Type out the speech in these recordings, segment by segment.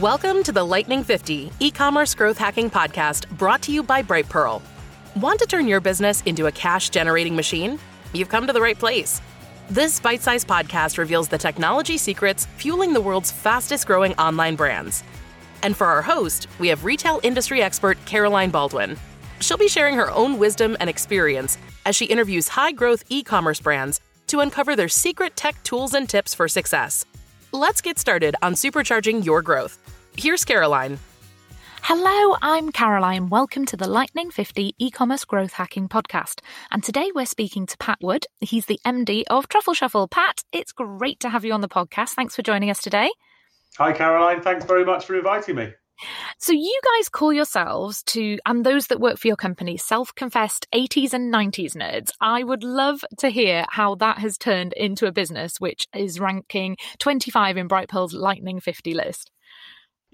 Welcome to the Lightning 50 e commerce growth hacking podcast brought to you by Brightpearl. Want to turn your business into a cash generating machine? You've come to the right place. This bite sized podcast reveals the technology secrets fueling the world's fastest growing online brands. And for our host, we have retail industry expert Caroline Baldwin. She'll be sharing her own wisdom and experience as she interviews high growth e commerce brands to uncover their secret tech tools and tips for success. Let's get started on supercharging your growth. Here's Caroline. Hello, I'm Caroline. Welcome to the Lightning 50 e-commerce growth hacking podcast. And today we're speaking to Pat Wood. He's the MD of Truffle Shuffle. Pat, it's great to have you on the podcast. Thanks for joining us today. Hi, Caroline. Thanks very much for inviting me. So, you guys call yourselves to, and those that work for your company, self confessed 80s and 90s nerds. I would love to hear how that has turned into a business which is ranking 25 in Brightpearl's Lightning 50 list.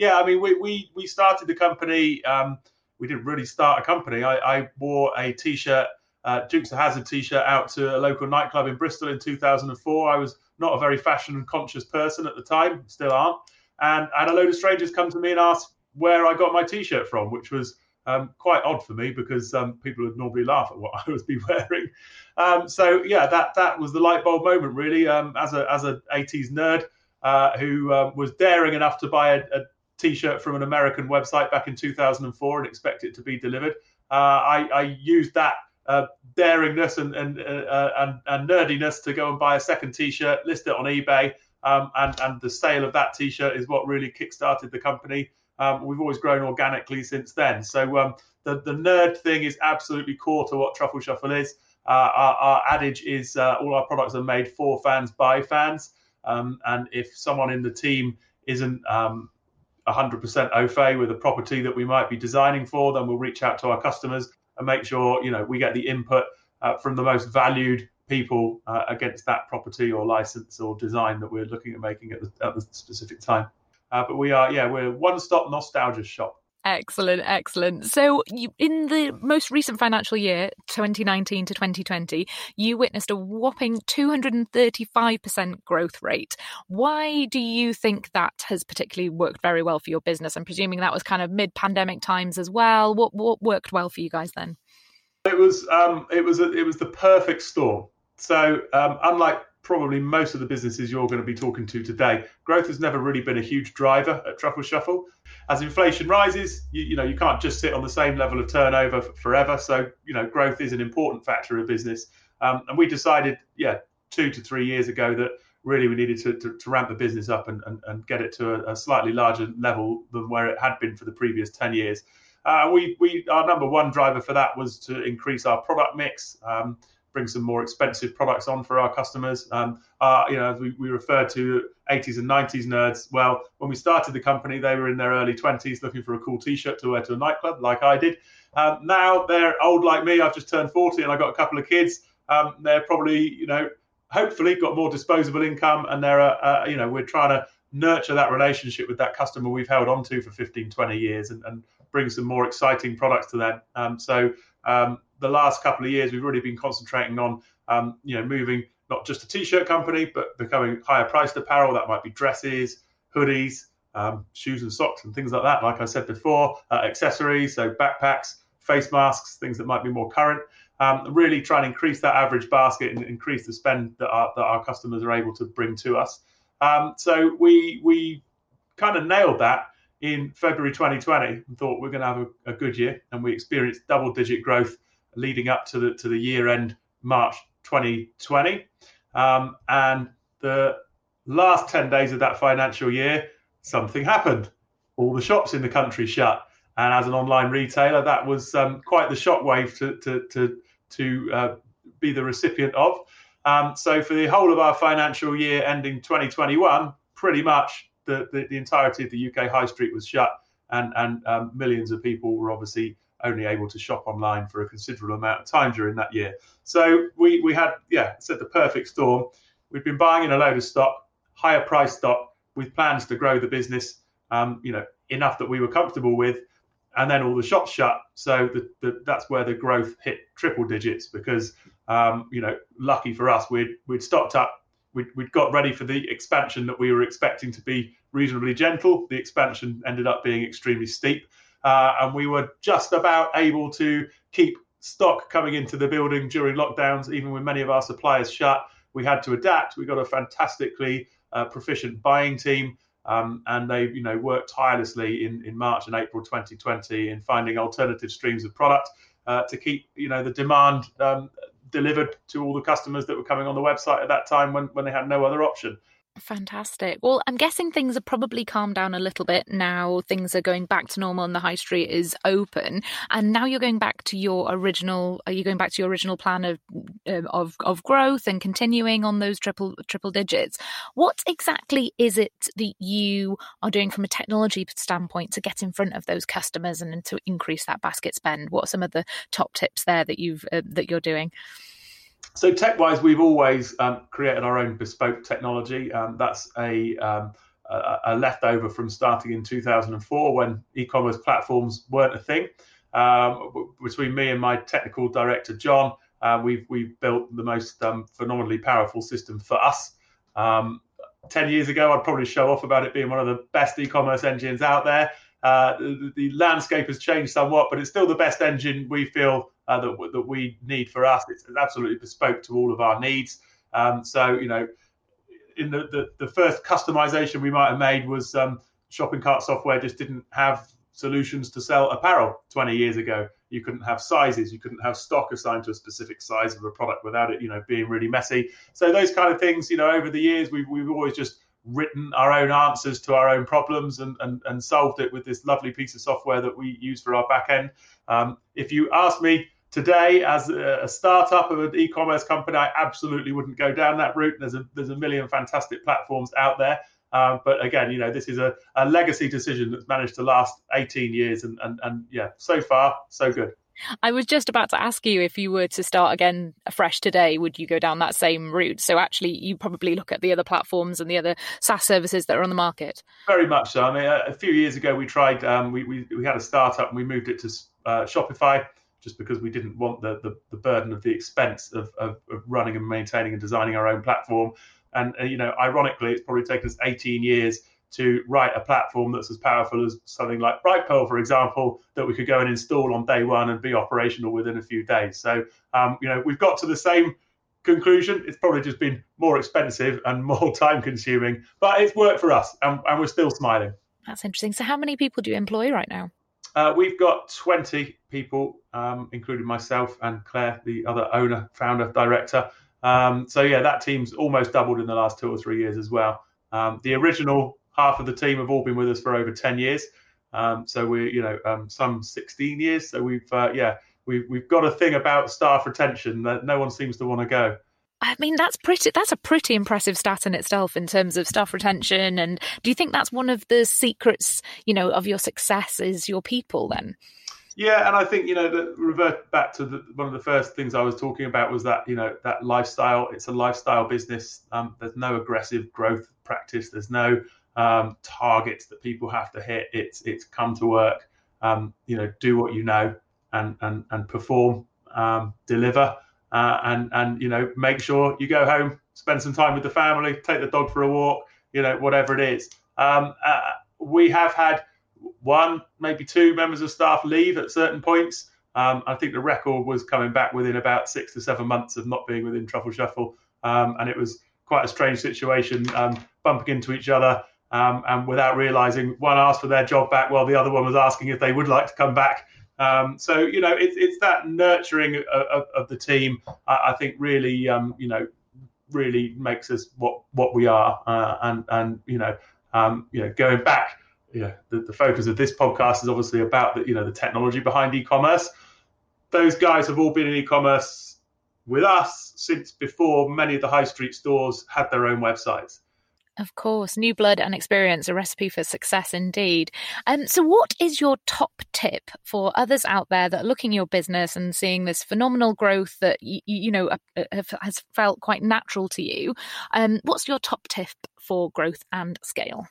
Yeah, I mean, we, we, we started the company. Um, we didn't really start a company. I, I wore a t shirt, uh, Dukes of Hazzard t shirt, out to a local nightclub in Bristol in 2004. I was not a very fashion conscious person at the time, still aren't and and a load of strangers come to me and ask where I got my T-shirt from, which was um, quite odd for me because um, people would normally laugh at what I was be wearing. Um, so yeah, that that was the light bulb moment really. Um, as a as a 80s nerd uh, who uh, was daring enough to buy a a T-shirt from an American website back in 2004 and expect it to be delivered, uh, I, I used that uh, daringness and and, uh, and, and nerdiness to go and buy a second T-shirt, list it on eBay, um, and and the sale of that T-shirt is what really kick-started the company. Um, we've always grown organically since then. So um, the the nerd thing is absolutely core to what Truffle Shuffle is. Uh, our, our, adage is uh, all our products are made for fans by fans. Um, and if someone in the team isn't um, 100% au fait with a property that we might be designing for, then we'll reach out to our customers and make sure you know we get the input uh, from the most valued people uh, against that property or license or design that we're looking at making at the, at the specific time. Uh, but we are, yeah, we're one-stop nostalgia shop. Excellent, excellent. So, you, in the most recent financial year, 2019 to 2020, you witnessed a whopping 235% growth rate. Why do you think that has particularly worked very well for your business? I'm presuming that was kind of mid-pandemic times as well. What what worked well for you guys then? It was um, it was a, it was the perfect storm. So, um, unlike probably most of the businesses you're going to be talking to today, growth has never really been a huge driver at Truffle Shuffle. As inflation rises, you, you know you can't just sit on the same level of turnover forever. So, you know, growth is an important factor of business. Um, and we decided, yeah, two to three years ago that really we needed to, to, to ramp the business up and, and, and get it to a, a, slightly larger level than where it had been for the previous 10 years. Uh, we, we, our number one driver for that was to increase our product mix. Um, bring some more expensive products on for our customers. Um, uh, you know, we, we refer to 80s and 90s nerds. Well, when we started the company, they were in their early 20s looking for a cool T-shirt to wear to a nightclub, like I did. Um, now they're old like me. I've just turned 40 and I've got a couple of kids. Um, they're probably, you know, hopefully got more disposable income, and they're, uh, uh, you know, we're trying to nurture that relationship with that customer we've held on to for 15, 20 years, and, and bring some more exciting products to them. Um, so um, the last couple of years, we've really been concentrating on, um, you know, moving not just a t-shirt company, but becoming higher priced apparel. That might be dresses, hoodies, um, shoes and socks and things like that. Like I said before, uh, accessories, so backpacks, face masks, things that might be more current. Um, really try and increase that average basket and increase the spend that our, that our customers are able to bring to us. Um, so we we kind of nailed that in February 2020 and thought we're going to have a, a good year, and we experienced double-digit growth leading up to the to the year end March 2020. Um, and the last 10 days of that financial year, something happened. All the shops in the country shut. And as an online retailer, that was um, quite the shockwave to, to, to, to uh, be the recipient of. Um, so, for the whole of our financial year ending 2021, pretty much the, the, the entirety of the UK high street was shut, and, and um, millions of people were obviously only able to shop online for a considerable amount of time during that year. So we we had yeah, said the perfect storm. We'd been buying in a load of stock, higher price stock, with plans to grow the business, um, you know, enough that we were comfortable with, and then all the shops shut. So the, the, that's where the growth hit triple digits because um, you know, lucky for us, we'd we'd stocked up we'd, we'd got ready for the expansion that we were expecting to be reasonably gentle. The expansion ended up being extremely steep, uh, and we were just about able to keep stock coming into the building during lockdowns, even with many of our suppliers shut. We had to adapt. We got a fantastically uh, proficient buying team. Um, and they, you know, worked tirelessly in, in March and April 2020 in finding alternative streams of product uh, to keep, you know, the demand um, delivered to all the customers that were coming on the website at that time when, when they had no other option. Fantastic. Well, I'm guessing things have probably calmed down a little bit now. Things are going back to normal and the high street is open. And now you're going back to your original. Are you going back to your original plan of um, of of growth and continuing on those triple triple digits? What exactly is it that you are doing from a technology standpoint to get in front of those customers and to increase that basket spend? What are some of the top tips there that you've uh, that you're doing? So tech-wise, we've always um, created our own bespoke technology. Um, that's a, um, a, a, leftover from starting in 2004 when e-commerce platforms weren't a thing. Um, between me and my technical director John, uh, we've we've built the most um, phenomenally powerful system for us. Um, ten years ago, I'd probably show off about it being one of the best e-commerce engines out there. Uh, the, the, landscape has changed somewhat, but it's still the best engine we feel uh, that, that we need for us. It's absolutely bespoke to all of our needs. Um, so, you know, in the, the, the, first customization we might have made was um, shopping cart software just didn't have solutions to sell apparel 20 years ago. You couldn't have sizes, you couldn't have stock assigned to a specific size of a product without it, you know, being really messy. So those kind of things, you know, over the years we've we've always just written our own answers to our own problems and, and, and solved it with this lovely piece of software that we use for our back end. Um, if you ask me today as a, a startup of an e-commerce company, I absolutely wouldn't go down that route. There's a there's a million fantastic platforms out there. Um, but again, you know, this is a, a legacy decision that's managed to last 18 years, and, and and yeah, so far so good. I was just about to ask you if you were to start again afresh today, would you go down that same route? So actually, you probably look at the other platforms and the other SaaS services that are on the market. Very much so. I mean, a, few years ago, we tried. Um, we, we we had a startup and we moved it to uh, Shopify just because we didn't want the the, the burden of the expense of, of, of, running and maintaining and designing our own platform. And uh, you know, ironically, it's probably taken us 18 years to write a platform that's as powerful as something like Brightpearl, for example, that we could go and install on day one and be operational within a few days. So, um, you know, we've got to the same conclusion. It's probably just been more expensive and more time consuming, but it's worked for us and, and we're still smiling. That's interesting. So, how many people do you employ right now? Uh, we've got 20 people, um, including myself and Claire, the other owner, founder, director. Um, so, yeah, that team's almost doubled in the last two or three years as well. Um, the original half of the team have all been with us for over 10 years. Um, so we're, you know, um, some 16 years. So we've, uh, yeah, we've, we've got a thing about staff retention that no one seems to want to go. I mean, that's pretty. That's a pretty impressive stat in itself in terms of staff retention. And do you think that's one of the secrets, you know, of your success is your people? Then. Yeah, and I think you know that revert back to the, one of the first things I was talking about was that you know that lifestyle. It's a lifestyle business. Um, there's no aggressive growth practice. There's no um, targets that people have to hit. It's it's come to work, um, you know, do what you know, and and and perform, um, deliver, uh, and and you know, make sure you go home, spend some time with the family, take the dog for a walk, you know, whatever it is. Um, uh, we have had one, maybe two members of staff leave at certain points. Um, I think the record was coming back within about six to seven months of not being within Truffle Shuffle, um, and it was quite a strange situation, bumping into each other um, and without realizing one asked for their job back while the other one was asking if they would like to come back. Um, so you know, it's it's that nurturing of, of, the team. I, I think really, um, you know, really makes us what what we are. Uh, and and you know, um, you know, going back, know, the, the focus of this podcast is obviously about the you know the technology behind e-commerce. Those guys have all been in e-commerce with us since before many of the high street stores had their own websites. Of course, new blood and experience, a recipe for success indeed. Um, so, what is your top tip for others out there that are looking your business and seeing this phenomenal growth that you, you know uh, have, has felt quite natural to you? Um, what's your top tip for growth and scale?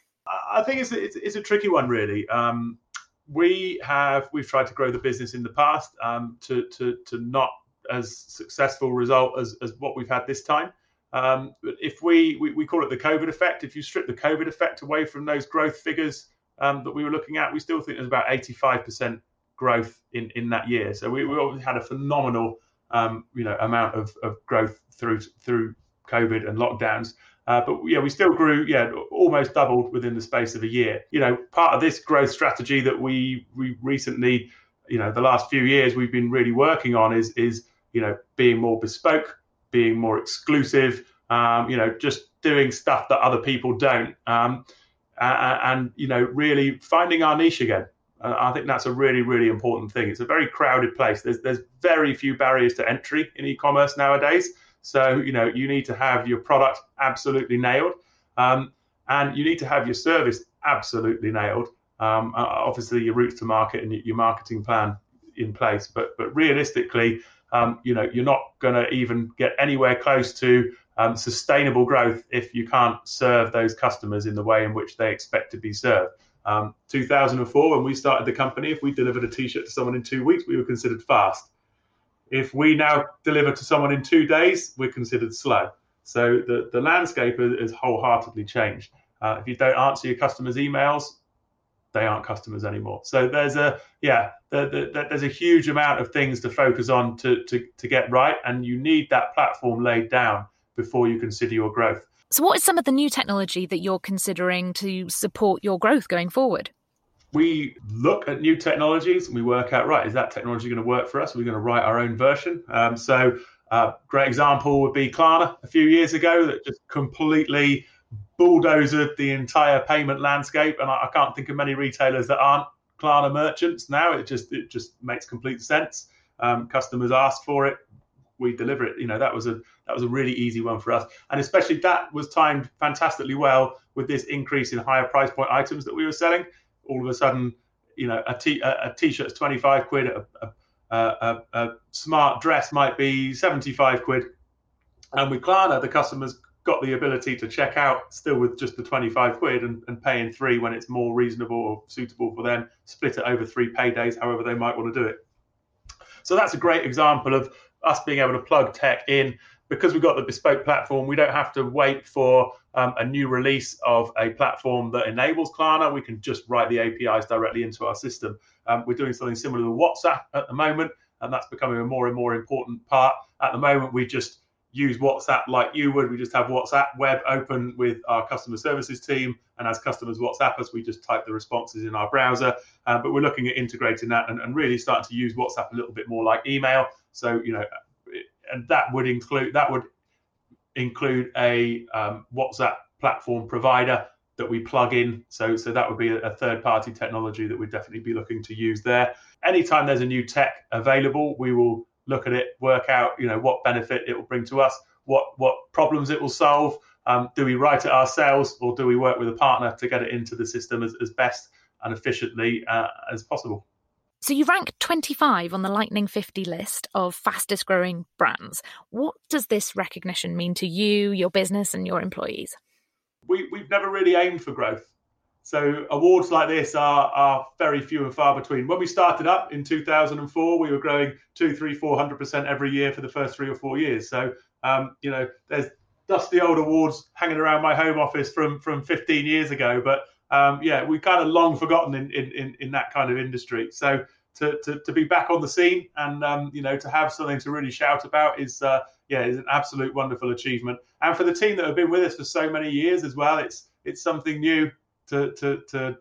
I think it's, it's, it's a tricky one, really. Um, we have we've tried to grow the business in the past um, to to to not as successful result as, as what we've had this time. Um, if we, we, we call it the COVID effect, if you strip the COVID effect away from those growth figures um, that we were looking at, we still think there's about 85% growth in, in that year. So we, we obviously had a phenomenal um, you know amount of, of growth through through COVID and lockdowns. Uh, but yeah, we still grew, yeah, almost doubled within the space of a year. You know, part of this growth strategy that we we recently, you know, the last few years we've been really working on is is you know being more bespoke, being more exclusive, um, you know, just doing stuff that other people don't, um, and, you know, really finding our niche again. I think that's a really, really important thing. It's a very crowded place. There's there's very few barriers to entry in e-commerce nowadays. So, you know, you need to have your product absolutely nailed. Um, and you need to have your service absolutely nailed. Um, obviously, your routes to market and your marketing plan in place. But but realistically, um, you know, you're not going to even get anywhere close to um, sustainable growth if you can't serve those customers in the way in which they expect to be served. Um, 2004, when we started the company, if we delivered a T-shirt to someone in two weeks, we were considered fast. If we now deliver to someone in two days, we're considered slow. So the, the landscape has wholeheartedly changed. Uh, if you don't answer your customers' emails, they aren't customers anymore. So there's a yeah, the, the, there's a huge amount of things to focus on to, to to get right, and you need that platform laid down before you consider your growth. So, what is some of the new technology that you're considering to support your growth going forward? we look at new technologies and we work out right is that technology going to work for us are we going to write our own version um, so uh, great example would be klarna a few years ago that just completely bulldozed the entire payment landscape and I, I, can't think of many retailers that aren't klarna merchants now. It just it just makes complete sense. Um, customers ask for it we deliver it. You know that was a that was a really easy one for us. And especially that was timed fantastically well with this increase in higher price point items that we were selling. All of a sudden, you know, a t a, a t-shirt's 25 quid, a, a, a, a smart dress might be 75 quid. And with Klarna, the customers got the ability to check out still with just the 25 quid and, and pay in three when it's more reasonable or suitable for them, split it over three paydays, however they might want to do it. So that's a great example of us being able to plug tech in because we've got the bespoke platform, we don't have to wait for um, a new release of a platform that enables Klarna. We can just write the APIs directly into our system. Um, we're doing something similar to WhatsApp at the moment, and that's becoming a more and more important part. At the moment, we just use WhatsApp like you would. We just have WhatsApp web open with our customer services team, and as customers WhatsApp us, we just type the responses in our browser. Uh, but we're looking at integrating that and, and really starting to use WhatsApp a little bit more like email. So you know, and that would include that would include a um, WhatsApp platform provider that we plug in. So, so that would be a, third party technology that we'd definitely be looking to use there. Anytime there's a new tech available, we will look at it, work out, you know, what benefit it will bring to us, what what problems it will solve. Um, do we write it ourselves or do we work with a partner to get it into the system as, as best and efficiently uh, as possible? So you rank 25 on the Lightning 50 list of fastest growing brands. What does this recognition mean to you, your business, and your employees? We, we've never really aimed for growth. So awards like this are, are very few and far between. When we started up in 2004, we were growing two, three, four hundred percent every year for the first three or four years. So um, you know, there's dusty old awards hanging around my home office from from 15 years ago, but um, yeah, we've kind of long forgotten in, in, in, that kind of industry. So to, to, to be back on the scene and um, you know to have something to really shout about is uh, yeah is an absolute wonderful achievement. And for the team that have been with us for so many years as well, it's it's something new to to, to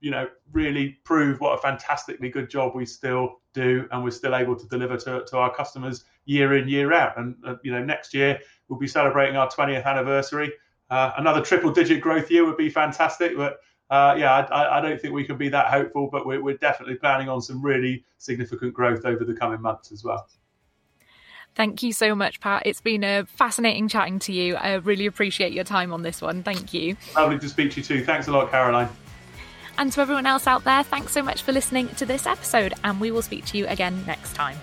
you know really prove what a fantastically good job we still do and we're still able to deliver to, to our customers year in year out and uh, you know next year we'll be celebrating our 20th anniversary uh, another triple digit growth year would be fantastic, but uh, yeah, I, I, don't think we can be that hopeful, but we're, we're definitely planning on some really significant growth over the coming months as well. Thank you so much, Pat. It's been a fascinating chatting to you. I really appreciate your time on this one. Thank you. Lovely to speak to you too. Thanks a lot, Caroline. And to everyone else out there, thanks so much for listening to this episode, and we will speak to you again next time.